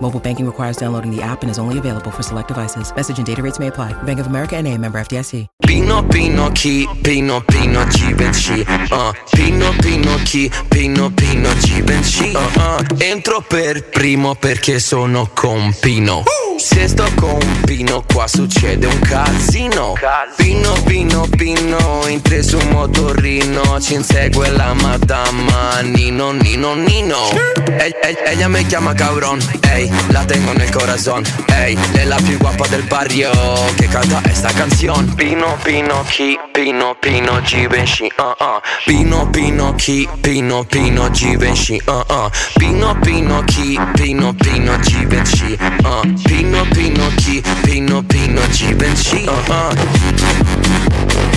Mobile banking requires downloading the app and is only available for select devices. Message and data rates may apply. Bank of America and a member FDIC. Pino Pino chi, Pino Pino Givenchy uh, Pino Pino chi, Pino Pino Givenchy uh, uh. Entro per primo perché sono con Pino Se sto con Pino qua succede un casino Pino Pino Pino in tre su un motorino Ci insegue la madama Nino Nino Nino E- e- Ella me chiama cabron Ey, la tengo nel corazón Ey, è la più guapa del barrio Che canta esta canción. Pino Pino chi, Pino Pino Givenchy uh uh. Pino Pino chi, Pino Pino Givenchy uh uh. Pino Pino chi, Pino Pino Givenchy uh. Pino Pino chi, Pino Pino Givenchy uh uh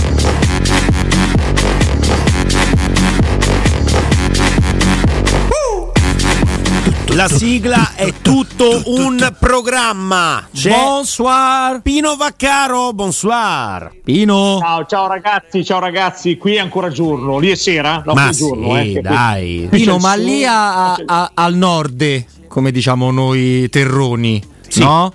La sigla è tutto un programma. C'è Bonsoir. Pino Vaccaro, bonsoir. Pino. Ciao, ciao ragazzi, ciao ragazzi, qui è ancora giorno, lì è sera? No, Ma è giorno, sì, eh, dai. Pino, ma lì a- il- a- al nord, come diciamo noi terroni, no?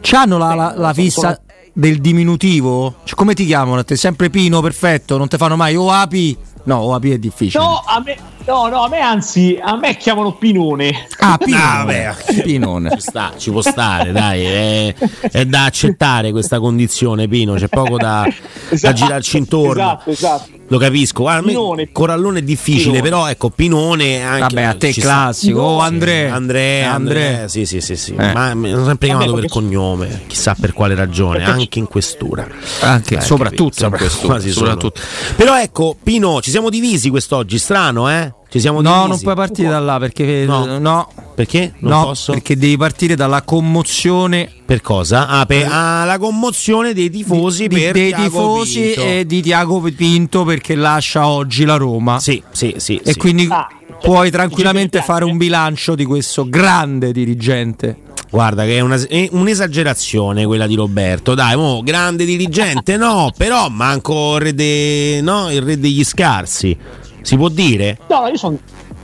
C'hanno la, la- la fissa del diminutivo? Cioè, come ti chiamano? Te sempre Pino, perfetto, non te fanno mai o api? No, o api è difficile. No, a me, no, no, a me anzi, a me chiamano Pinone. Ah, Pinone. Ah, beh. Pinone. Ci sta, ci può stare, dai, è, è da accettare questa condizione, Pino. C'è poco da, da Esatto, girarci intorno. Esatto, esatto. Lo capisco. Guarda, a me. Corallone è difficile, Pinone. però ecco, Pinone anche Vabbè, a te classico. sta. Oh, Sì, Andrea. Andrea, Andrea. Sì, sì, sì, sì. Eh. Ma mi hanno sempre chiamato Vabbè, per perché- cognome, chissà per quale ragione, anche in questura. Anche, Eh, soprattutto in capito, questo. quasi soprattutto. sono. Però ecco, Pino, ci siamo divisi quest'oggi, strano, eh? Ci siamo No, divisi. non puoi partire da là perché No. no, Perché? Non no, posso? perché devi partire dalla commozione Per cosa? Ah, per, ah, la commozione dei tifosi di- per dei Tiago tifosi Pinto. e di Tiago Pinto perché lascia oggi la Roma. Sì, sì, sì. E sì. quindi Ah, puoi tranquillamente fare un bilancio di questo grande dirigente. Guarda che è, una- è un'esagerazione quella di Roberto. Dai, mo, grande dirigente, no, però manco il re, de- no, il re degli scarsi. Si può dire? No, no, io sono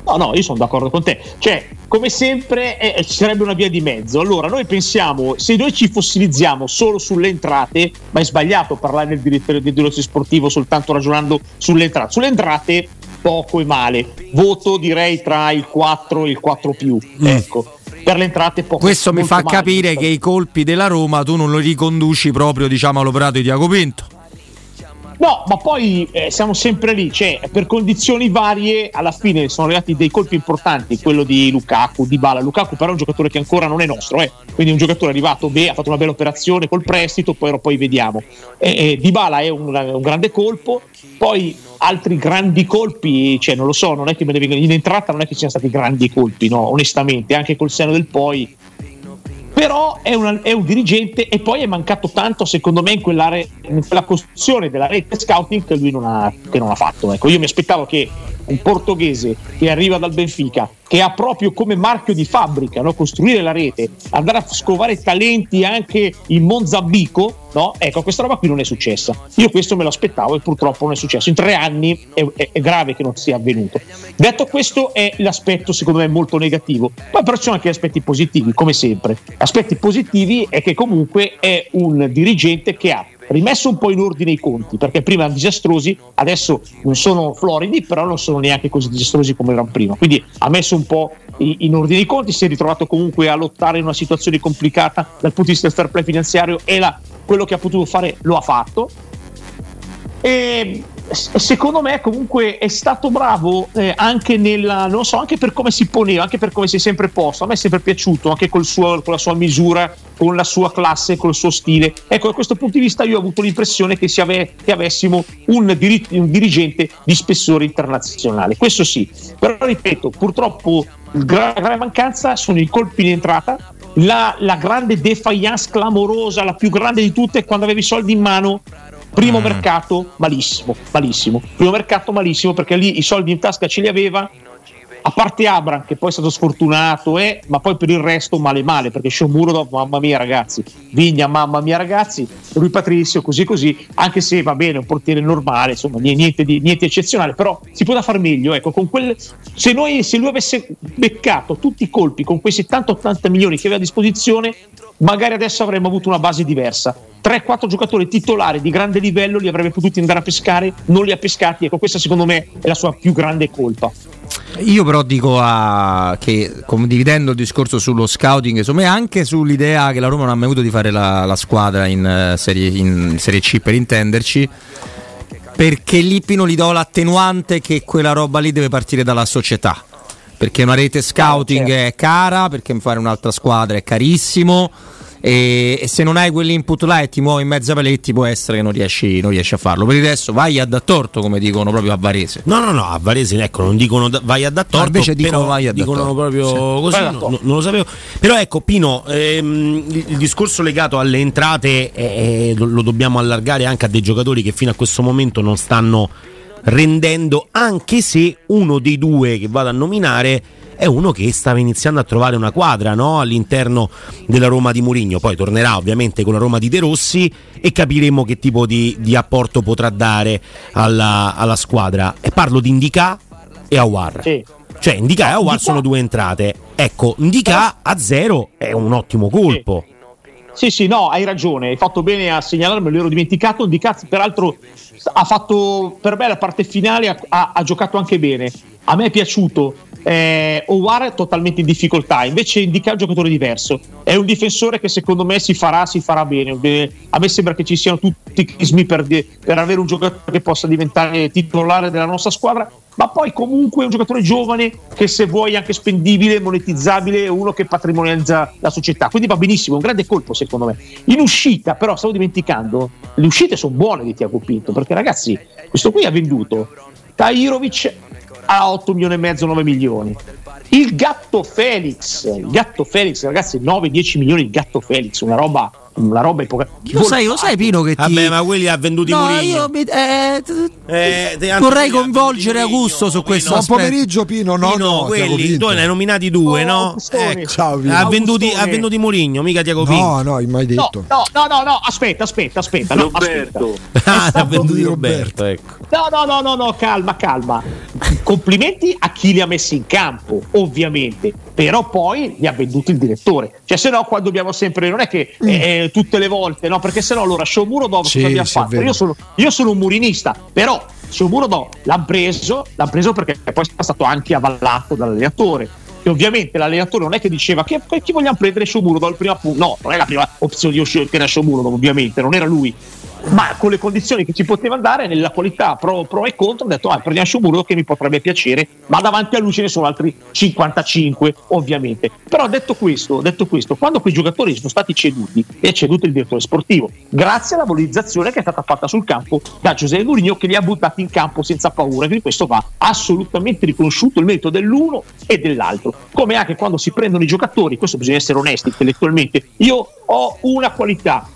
no, no, io sono d'accordo con te. Cioè, come sempre eh, ci sarebbe una via di mezzo. Allora, noi pensiamo, se noi ci fossilizziamo solo sulle entrate, ma è sbagliato parlare del direttore del direttore sportivo soltanto ragionando sulle entrate. Sulle entrate poco e male. Voto direi tra il 4 e il 4 più. Ecco. Per le entrate poco Questo mi fa capire che i colpi della Roma tu non li riconduci proprio diciamo all'operato di Tiago Pinto. No, ma poi eh, siamo sempre lì, cioè per condizioni varie alla fine sono arrivati dei colpi importanti, quello di Lukaku, di Bala. Lukaku però è un giocatore che ancora non è nostro, eh. quindi è un giocatore arrivato bene, ha fatto una bella operazione col prestito, poi, poi vediamo. E, e Di Bala è un, un grande colpo, poi altri grandi colpi, cioè non lo so, non è che me ne vengono in entrata, non è che ci siano stati grandi colpi, no, onestamente, anche col seno del poi. Però è, una- è un dirigente e poi è mancato tanto secondo me in, in quella costruzione della rete scouting che lui non ha, che non ha fatto ecco, io mi aspettavo che un portoghese che arriva dal Benfica che ha proprio come marchio di fabbrica no? costruire la rete andare a scovare talenti anche in Mozambico no? ecco questa roba qui non è successa io questo me lo aspettavo e purtroppo non è successo in tre anni è, è- è grave che non sia avvenuto detto questo è l'aspetto secondo me molto negativo poi però ci sono anche aspetti positivi come sempre aspetti positivi è che comunque è un dirigente che ha rimesso un po' in ordine i conti perché prima erano disastrosi adesso non sono floridi però non sono neanche così disastrosi come erano prima. Quindi ha messo un po' in ordine i conti si è ritrovato comunque a lottare in una situazione complicata dal punto di vista del fair play finanziario e la- quello che ha potuto fare lo ha fatto. E secondo me comunque è stato bravo eh, anche nella non so anche per come si poneva anche per come si è sempre posto. A me è sempre piaciuto anche suo, con la sua misura con la sua classe col suo stile. Ecco da questo punto di vista io ho avuto l'impressione che, ave, che avessimo un, dir- un, dirigente di spessore internazionale. Questo sì. Però ripeto purtroppo la grave mancanza sono i colpi in entrata. La, la grande defiance clamorosa la più grande di tutte quando avevi i soldi in mano Primo mm. mercato, malissimo, malissimo. Primo mercato, malissimo perché lì i soldi in tasca ce li aveva. A parte Abram, che poi è stato sfortunato, eh, ma poi per il resto male male, perché Shomuro, mamma mia ragazzi, Vigna, mamma mia ragazzi, lui Patrizio, così così, anche se va bene, un portiere normale, insomma, niente di, niente eccezionale, però si poteva far meglio, ecco, con quel, se, noi, se lui avesse beccato tutti i colpi con quei 70-80 milioni che aveva a disposizione, magari adesso avremmo avuto una base diversa. 3-4 giocatori titolari di grande livello li avrebbe potuti andare a pescare, non li ha pescati. Ecco, questa secondo me è la sua più grande colpa. Io però dico a, che condividendo il discorso sullo scouting, insomma, anche sull'idea che la Roma non ha mai avuto di fare la, la squadra in, uh, serie, in Serie C per intenderci, perché lì Pino gli do l'attenuante che quella roba lì deve partire dalla società perché una rete scouting certo. è cara, perché fare un'altra squadra è carissimo. E, e, se non hai quell'input là e ti muovi in mezzo a paletti può essere che non riesci, non riesci a farlo per il resto vai a da torto come dicono proprio a Varese no no no a Varese ecco non dicono da, vai a da torto invece dicono vai a da dicono proprio sì. così no, no, non lo sapevo però ecco Pino ehm, il, il, discorso legato alle entrate eh, lo, lo dobbiamo allargare anche a dei giocatori che fino a questo momento non stanno rendendo, anche se uno dei due che vado a nominare è uno che stava iniziando a trovare una quadra no? all'interno della Roma di Murigno. Poi tornerà ovviamente con la Roma di De Rossi e capiremo che tipo di, di apporto potrà dare alla, alla, squadra. E parlo di Indica e Awar. Sì. Cioè, Indica e Awar sono due entrate. Ecco, Indica a zero è un ottimo colpo. Sì. Sì, sì, no, hai ragione, hai fatto bene a segnalarmi, l'ero dimenticato. Di cazzo, peraltro, ha fatto per me la parte finale, ha, ha, ha giocato anche bene. A me è piaciuto. Eh, Owar è totalmente in difficoltà, invece indica un giocatore diverso. È un difensore che secondo me si farà, si farà bene. A me sembra che ci siano tutti i crismi per, per avere un giocatore che possa diventare titolare della nostra squadra ma poi comunque è un giocatore giovane che se vuoi anche spendibile, monetizzabile, è uno che patrimonializza la società. Quindi va benissimo, un grande colpo secondo me. In uscita, però, stavo dimenticando, le uscite sono buone di Tiago Pinto, perché ragazzi, questo qui ha venduto Tairovic a 8 milioni e mezzo, 9 milioni. Il gatto Felix, il gatto Felix, ragazzi, 9-10 milioni il gatto Felix, una roba una roba ipoca- lo sai, lo sai Pino che ti... Vabbè, ma quelli ha venduti no, Murigno. io mi... eh, eh, vorrei coinvolgere Augusto su questo Buon pomeriggio Pino, no, Pino, no, quelli, tu ne hai nominati due, no? no? Ecco. Ciao, Pino. Ha venduti, ha venduti Murigno, mica Tiago Pinto. No, no, mai detto. No, no, no, no, aspetta, aspetta, aspetta. No, Roberto. Ah, ha venduti Roberto, ecco. No, no, no, no, no, calma, calma. Complimenti a chi li ha messi in campo, ovviamente, però poi li ha venduti il direttore. Cioè, se no, qua dobbiamo sempre, non è che mm. Eh, tutte le volte, no? Perché se no, allora, Shomurodov sì, cosa abbiamo sì, fatto? Io sono, io sono un murinista, però Shomurodov l'ha preso, l'ha preso perché poi è stato anche avallato dall'allenatore e ovviamente l'allenatore non è che diceva che, chi vogliamo prendere Shomuro dal primo punto no, non è la prima opzione di uscire che era Shomuro ovviamente, non era lui ma con le condizioni che ci poteva andare nella qualità pro, pro e contro ho detto ah, prendiamo Sciomuro che mi potrebbe piacere ma davanti a lui ce ne sono altri 55 ovviamente. Però detto questo, detto questo quando quei giocatori sono stati ceduti è ceduto il direttore sportivo grazie alla valorizzazione che è stata fatta sul campo da Giuseppe Mourinho che li ha buttati in campo senza paura quindi questo va assolutamente riconosciuto il merito dell'uno e dell'altro. Come anche quando si prendono i giocatori questo bisogna essere onesti intellettualmente io ho una qualità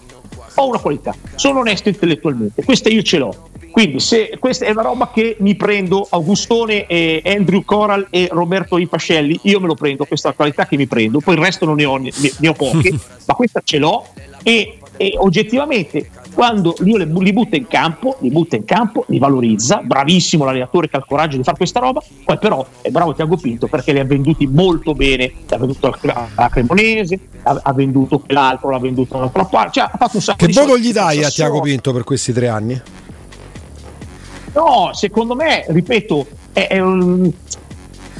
ho una qualità, sono onesto intellettualmente, questa io ce l'ho. Quindi se questa è una roba che mi prendo Augustone, e Andrew Coral e Roberto Infascelli, io me lo prendo, questa è la qualità che mi prendo, poi il resto non ne ho, ne, ne ho poche, ma questa ce l'ho e, e oggettivamente quando io li, butta in campo, li butta in campo, li valorizza, bravissimo l'allenatore che ha il coraggio di fare questa roba, poi però è bravo Tiago Pinto perché li ha venduti molto bene, ha venduto la, Cremonese, ha, venduto quell'altro, l'ha venduto un'altra parte, cioè ha fatto un sacco che di Che voto gli dai a Tiago Pinto per questi tre anni? No, secondo me, ripeto, è, è un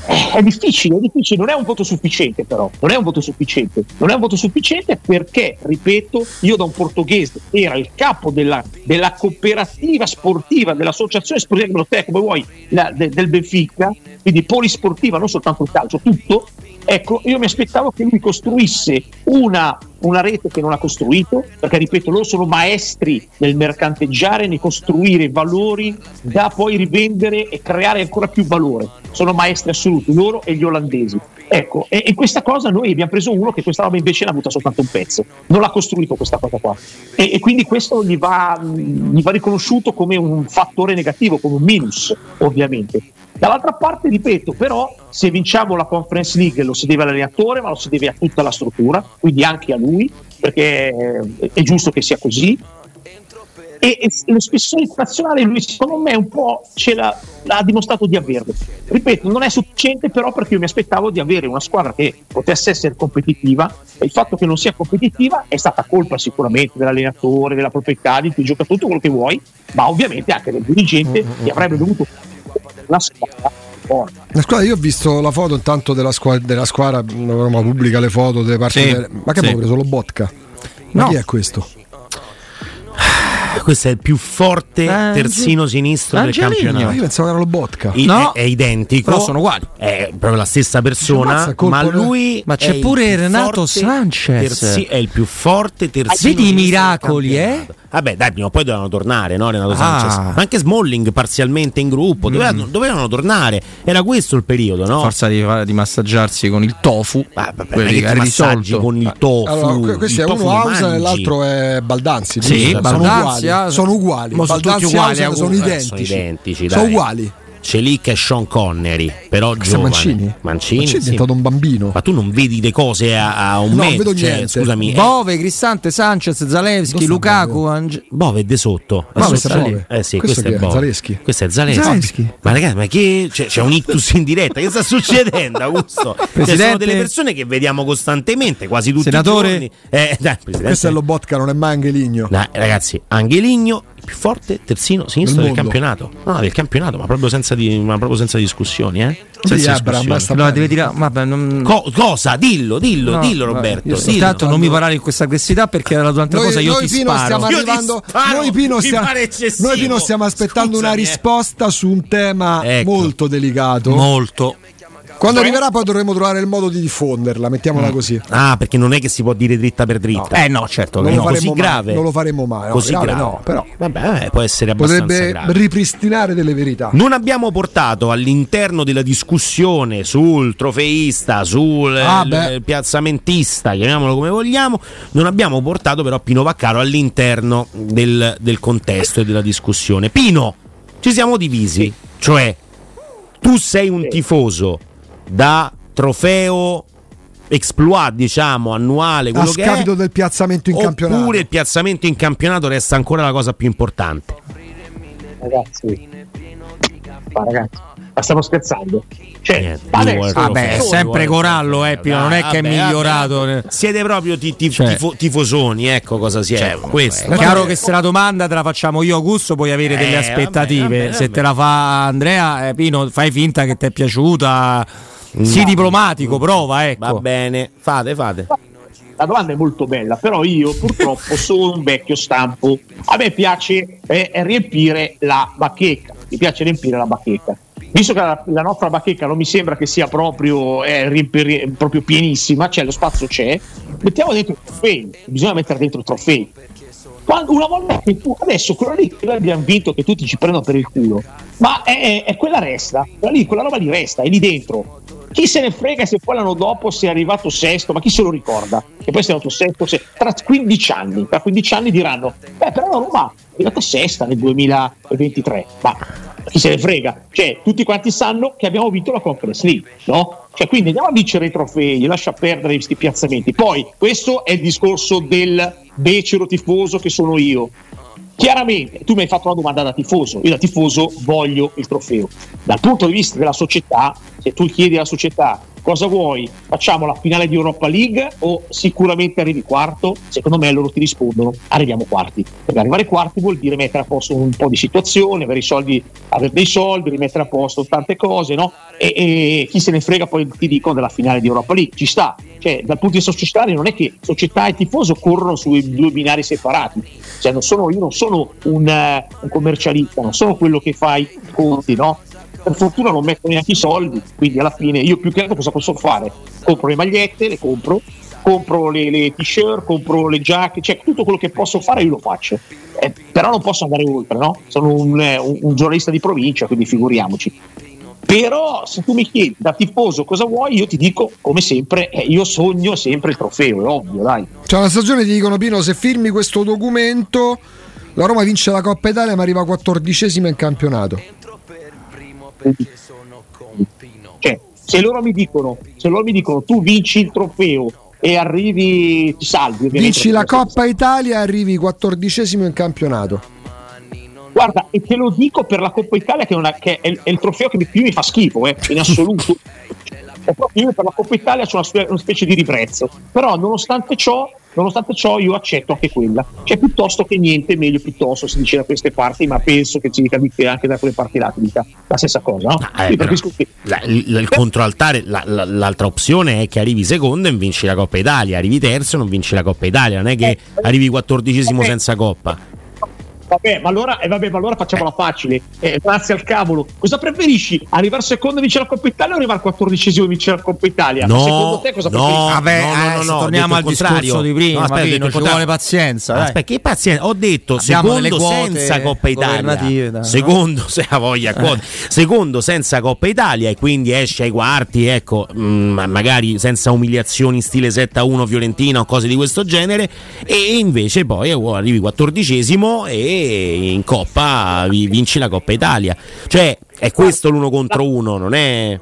è difficile, è difficile, non è un voto sufficiente però, non è un voto sufficiente, non è un voto sufficiente perché, ripeto, io da un portoghese era il capo della, della cooperativa sportiva, dell'associazione sportiva, te come vuoi, la, de, del Benfica, quindi polisportiva, non soltanto il calcio, tutto, ecco, io mi aspettavo che lui costruisse una, una rete che non ha costruito, perché ripeto, loro sono maestri nel mercanteggiare, nel costruire valori da poi rivendere e creare ancora più valore, sono maestri assoluti, loro e gli olandesi. Ecco, e, e, questa cosa noi abbiamo preso uno che questa roba invece l'ha avuta soltanto un pezzo, non l'ha costruito questa cosa qua. E, e quindi questo gli va, gli va riconosciuto come un fattore negativo, come un minus, ovviamente. Dall'altra parte, ripeto, però, se vinciamo la Conference League lo si deve all'allenatore, ma lo si deve a tutta la struttura, quindi anche a lui, perché è giusto che sia così. E, e lo spessore internazionale lui secondo me un po' ce l'ha, l'ha dimostrato di averlo. Ripeto, non è sufficiente però perché io mi aspettavo di avere una squadra che potesse essere competitiva e il fatto che non sia competitiva è stata colpa sicuramente dell'allenatore, della proprietà, di tutti i giocatori, tutto quello che vuoi, ma ovviamente anche del dirigente che avrebbe dovuto la squadra la squadra, io ho visto la foto intanto della squadra, della squadra Roma pubblica le foto delle partite. Sì, delle... ma che sì. abbiamo preso lo Botka? Ma no. chi è questo? Questo è il più forte eh, terzino sinistro Angelino. del campionato. Io pensavo che era lo Botka. I, no, è, è, identico. Però sono uguali. È proprio la stessa persona. ma lui. Ma c'è pure Renato Sanchez. Terzi, è il più forte terzino. Vedi i miracoli, eh? Vabbè, dai, prima o poi dovevano tornare, no? Renato ah. Sanchez. Ma anche Smalling parzialmente in gruppo. Dovevano, mm. dovevano, tornare. Era questo il periodo, no? Forza di, di massaggiarsi con il tofu. Ah, vabbè, che ti massaggi con il tofu. Allora, questo è uno Ausa e l'altro è Baldanzi. Sì, Baldanzi. Sono uguali. Sono uguali. uguali sono identici. Sono identici. Sono uguali. Celic e Sean Connery, però Questo giovane. Mancini? Mancini, Mancini è diventato un bambino. Ma tu non vedi le cose a, a un no, metro? vedo cioè, niente. Scusami. Eh. Bove, Cristante, Sanchez, Zalewski, Lukaku, Ange... Bove è de sotto. Ma questo è Bove. Eh sì, questo, questo è, è Bove. Zaleschi. Questo è Zaleschi. Zaleschi. Ma ragazzi, ma che c'è, c'è un ictus in diretta? Che sta succedendo, Augusto? Presidente... Cioè, sono delle persone che vediamo costantemente, quasi tutti Senatore. i giorni. Eh, dai, questo è lo Botka, non è mai Angeligno. Dai, ragazzi, Angeligno più forte terzino sinistro del, del campionato. No, del campionato, ma proprio senza, di, ma proprio senza discussioni, eh? Senza sì, discussioni. No, devi dire, vabbè, non... Co- cosa? Dillo, dillo, no, dillo Roberto. Io, dillo. Intanto non mi parlare in questa aggressività perché era noi, cosa io noi ti Pino sparo. Stiamo arrivando, sparo, noi Pino stiamo, noi Pino stiamo aspettando Scusami, una risposta su un tema ecco. molto delicato. Molto. Quando arriverà poi dovremo trovare il modo di diffonderla, mettiamola mm. così. Ah, perché non è che si può dire dritta per dritta. No. Eh no, certo, non no. lo così mai, grave. Non lo faremo mai. No, così grave, grave. no, però Vabbè, può essere abbastanza potrebbe grave. ripristinare delle verità. Non abbiamo portato all'interno della discussione sul trofeista, sul Ah, l- beh. piazzamentista, chiamiamolo come vogliamo, non abbiamo portato però Pino Vaccaro all'interno del, del contesto e della discussione. Pino, ci siamo divisi, cioè tu sei un tifoso da trofeo exploit diciamo annuale A quello che è scapito del piazzamento in oppure campionato. il piazzamento in campionato resta ancora la cosa più importante Ragazzi, ma ragazzi, ma stiamo scherzando. Cioè, Niente, adesso- Vabbè, è sempre Corallo, eh, Pino, non è che è Vabbè, migliorato. vabbè. siete proprio ti- ti- Cioè. tifo- tifosoni ecco cosa siete questo È chiaro che se la domanda te la facciamo io, Augusto, puoi avere delle Eh, aspettative. vabbè, vabbè, se vabbè. te la fa Andrea, eh, Pino, fai finta che ti è piaciuta. Sii diplomatico, prova, ecco. va bene fate fate La domanda è molto bella, però io purtroppo sono un vecchio stampo. A me piace eh, riempire la bacheca. Mi piace riempire la bacheca. Visto che la, la nostra bacheca non mi sembra che sia proprio, eh, riempire- proprio pienissima, cioè lo spazio c'è, mettiamo dentro i trofei. Bisogna mettere dentro i trofei. Quando- una volta che tu adesso quello lì che noi abbiamo vinto, che tutti ci prendono per il culo, ma è, è- è quella resta, quella, lì, quella roba lì resta, è lì dentro. Chi se ne frega se poi l'anno dopo sei arrivato sesto, ma chi se lo ricorda? Che poi sei arrivato sesto, se- tra 15 anni, tra 15 anni diranno, beh però la Roma è arrivata sesta nel 2023, ma chi se ne frega? Cioè, tutti quanti sanno che abbiamo vinto la Conference League, no? Cioè, quindi andiamo a vincere i trofei, lascia perdere questi piazzamenti. Poi, questo è il discorso del becero tifoso che sono io. Chiaramente, tu mi hai fatto una domanda da tifoso, io da tifoso voglio il trofeo. Dal punto di vista della società, se tu chiedi alla società cosa vuoi? Facciamo la finale di Europa League o sicuramente arrivi quarto? Secondo me loro ti rispondono, arriviamo quarti. Perché arrivare quarti vuol dire mettere a posto un po' di situazioni, avere i soldi, avere dei soldi, rimettere a posto tante cose, no? E, e chi se ne frega poi ti dicono della finale di Europa League, ci sta. Cioè, dal punto di vista societario non è che società e tifoso corrono su due binari separati. Cioè, non sono, io non sono un, uh, un commercialista, non sono quello che fa i conti, no? Per fortuna non metto neanche i soldi, quindi alla fine io più che altro cosa posso fare? Compro le magliette, le compro, compro le, le t-shirt, compro le giacche, cioè tutto quello che posso fare io lo faccio. Eh, però non posso andare oltre, no? Sono un, eh, un, un giornalista di provincia, quindi figuriamoci. Però se tu mi chiedi da tifoso cosa vuoi, io ti dico come sempre, eh, io sogno sempre il trofeo, è ovvio, dai. C'è una stagione ti dicono Pino, se firmi questo documento la Roma vince la Coppa Italia ma arriva quattordicesima in campionato. Cioè, se loro mi dicono, se loro mi dicono tu vinci il trofeo e arrivi, ti salvi. Vinci la Coppa Italia e arrivi quattordicesimo in campionato. Guarda, e te lo dico per la Coppa Italia che, una, che è, è, il trofeo che più mi fa schifo, eh, in assoluto. io per la Coppa Italia c'è una, una specie di ribrezzo. Però nonostante ciò Nonostante ciò, io accetto anche quella. Cioè, piuttosto che niente, meglio piuttosto si dice da queste parti, ma penso che ci dica anche da quelle parti là, ti dica la stessa cosa. No? Ah, eh, che... la, il, il controaltare, la, la, l'altra opzione è che arrivi secondo e vinci la Coppa Italia, arrivi terzo e non vinci la Coppa Italia, non è che eh, arrivi quattordicesimo eh, senza Coppa. Vabbè, ma allora, eh, vabbè, ma allora facciamola facile. Eh, grazie al cavolo. Cosa preferisci? Arrivare secondo e vincere la Coppa Italia o arrivare quattordicesimo e vincere la Coppa Italia? No, secondo te cosa no, preferisci? Vabbè, no, no, no, no torniamo al discorso di prima. No, aspetta, Pino, ci vuole pazienza. Aspetta, che pazienza? Ho detto Abbiamo secondo senza Coppa Italia. Secondo, se ha voglia, eh. secondo senza Coppa Italia e quindi esce ai quarti, ecco, mh, mm, magari senza umiliazioni in stile 7-1 Fiorentina o cose di questo genere. E invece poi oh, arrivi quattordicesimo e in Coppa vinci la Coppa Italia. Cioè, è questo l'uno contro uno, non è.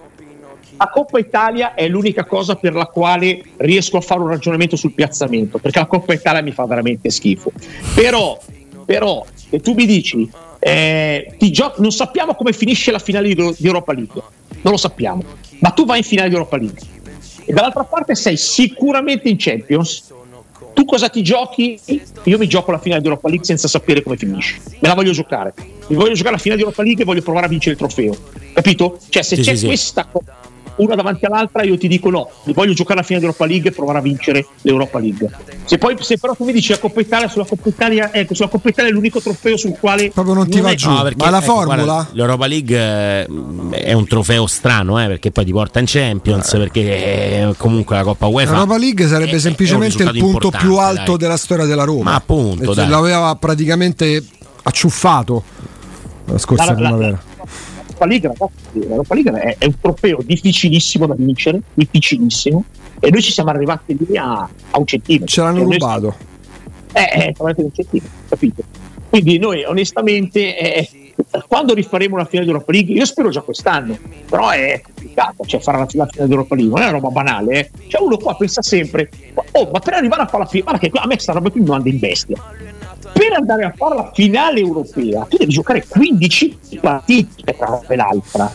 La Coppa Italia è l'unica cosa per la quale riesco a fare un ragionamento sul piazzamento, perché la Coppa Italia mi fa veramente schifo. Però, però se tu mi dici, eh, gio- non sappiamo come finisce la finale di, di Europa League, non lo sappiamo, ma tu vai in finale di Europa League e dall'altra parte sei sicuramente in Champions tu cosa ti giochi? Io mi gioco la finale di Europa League senza sapere come finisce. Me la voglio giocare. Mi voglio giocare la finale di Europa League e voglio provare a vincere il trofeo. Capito? Cioè, se sì, c'è sì, questa cosa una davanti all'altra, io ti dico no, voglio giocare la fine dell'Europa League e provare a vincere l'Europa League. Se poi se però tu mi dici la Coppa Italia, sulla Coppa Italia, ecco, sulla Coppa Italia è l'unico trofeo sul quale proprio non ti non va è... giù. No, perché, ma la ecco, formula? Guarda, L'Europa League eh, è un trofeo strano, eh, perché poi ti porta in Champions, eh. perché comunque la Coppa UEFA. L'Europa League sarebbe è, semplicemente è il punto più alto dai. della storia della Roma. Ma appunto, l'aveva praticamente acciuffato la scorsa la, primavera. La, l'Europa League, ragazzi, l'Europa League è, è, un trofeo difficilissimo da vincere, difficilissimo, e noi ci siamo arrivati lì a, a un centimetro. Ce l'hanno rubato. Eh, eh, un centimetro, capito? Quindi noi onestamente, eh, quando rifaremo una finale di Europa League, io spero già quest'anno, però è complicato, cioè fare la finale di Europa League non è una roba banale, eh. Cioè uno qua pensa sempre, oh, ma per arrivare a fare la finale, guarda che a me sta roba qui mi manda in bestia per andare a fare la finale europea tu devi giocare 15 partite tra una e l'altra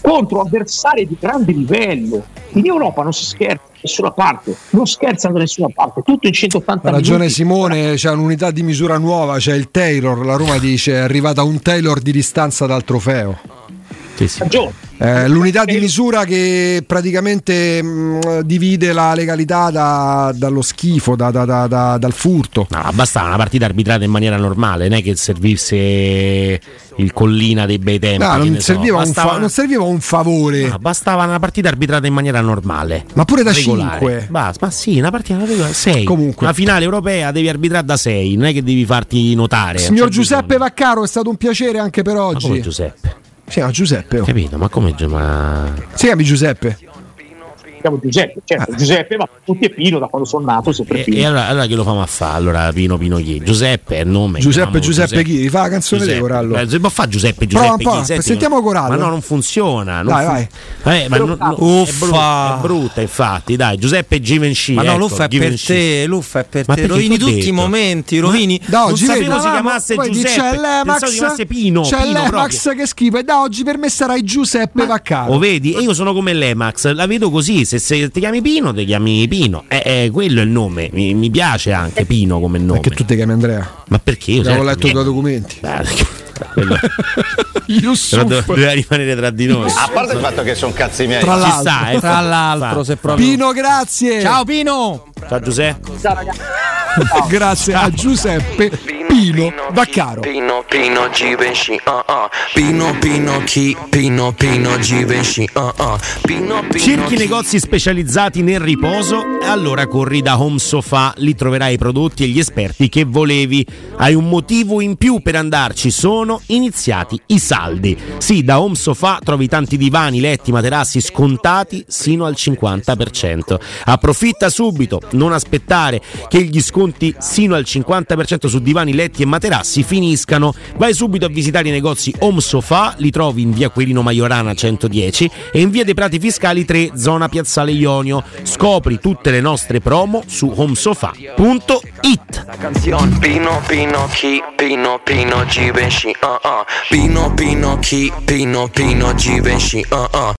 contro avversari di grande livello in Europa non si scherza da nessuna parte non scherzano da nessuna parte tutto in 180 ha ragione minuti. Simone c'è un'unità di misura nuova c'è il Taylor la Roma dice è arrivata a un Taylor di distanza dal trofeo eh, l'unità di misura che praticamente mh, divide la legalità da, dallo schifo, da, da, dal furto. No, bastava una partita arbitrata in maniera normale, non è che servisse il collina dei bei tempi. No, non, serviva so. bastava... un fa- non, serviva un favore. No, bastava una partita arbitrata in maniera normale. Ma pure da 5. ma sì, una partita da 6. Comunque. Una finale europea devi arbitrare da 6, non è che devi farti notare. Signor Giuseppe bisogno. Vaccaro, è stato un piacere anche per oggi. Ma come Giuseppe? Si chiama Giuseppe. Oh. Capito, ma come ma... Si chiami Giuseppe? Chiamo Giuseppe, certo, ah. Giuseppe, ma tutti è Pino da quando sono nato, sempre e, Pino. E allora, allora che lo famo a fare? Allora Pino Pino chi? Giuseppe è il nome. Giuseppe Giuseppe, Giuseppe chi? Fa la canzone di Corallo. Eh, ma fa Giuseppe Giuseppe Prova chi? Sentiamo Corallo. Ma no, non funziona. Non dai, fun- vai. Eh, ma non, non, Uffa. È, brutta, infatti, dai, Giuseppe Givenchy. Ma no, ecco, l'uffa è per te, l'uffa è per te. Rovini tutti i momenti, rovini. Da oggi non sapevo si chiamasse Giuseppe. C'è l'Emax, Pino. C'è l'Emax che schifo e da oggi per me sarai Giuseppe Vaccaro. Lo vedi? E io sono come l'Emax, la vedo così, se, se ti chiami Pino, ti chiami Pino. Eh, eh, quello è il nome, mi, mi piace anche Pino come nome. Perché tu ti chiami Andrea? Ma perché? Io Avevo letto i tuoi documenti. Quello... Però doveva rimanere tra di noi. A parte il fatto che sono cazzi miei. Tra l'altro, sta, eh, tra l'altro se proprio... Pino, grazie. Ciao Pino. Ciao Giuseppe. Ciao ragazzi. grazie a Giuseppe Pino Vaccaro. Pino Pino Givenchy. Uh, uh. Pino Pino chi? Pino Pino Givenchy. Uh, uh. Pino Pino. Cerchi negozi specializzati nel riposo? Allora corri da Home Sofa, lì troverai i prodotti e gli esperti che volevi. Hai un motivo in più per andarci, sono iniziati i saldi. Sì, da Home Sofa trovi tanti divani, letti, materassi scontati sino al 50%. Approfitta subito, non aspettare che gli sconti sino al 50% su divani, letti e materassi finiscano. Vai subito a visitare i negozi Home Sofa, li trovi in via Quirino Maiorana 110 e in via dei Prati Fiscali 3, zona Piazzale Ionio. Scopri tutte le nostre promo su homesofa.it. Pino Pino chi Pino Pino Givenchy uh uh Pino Pino chi Pino Pino Givenchy uh uh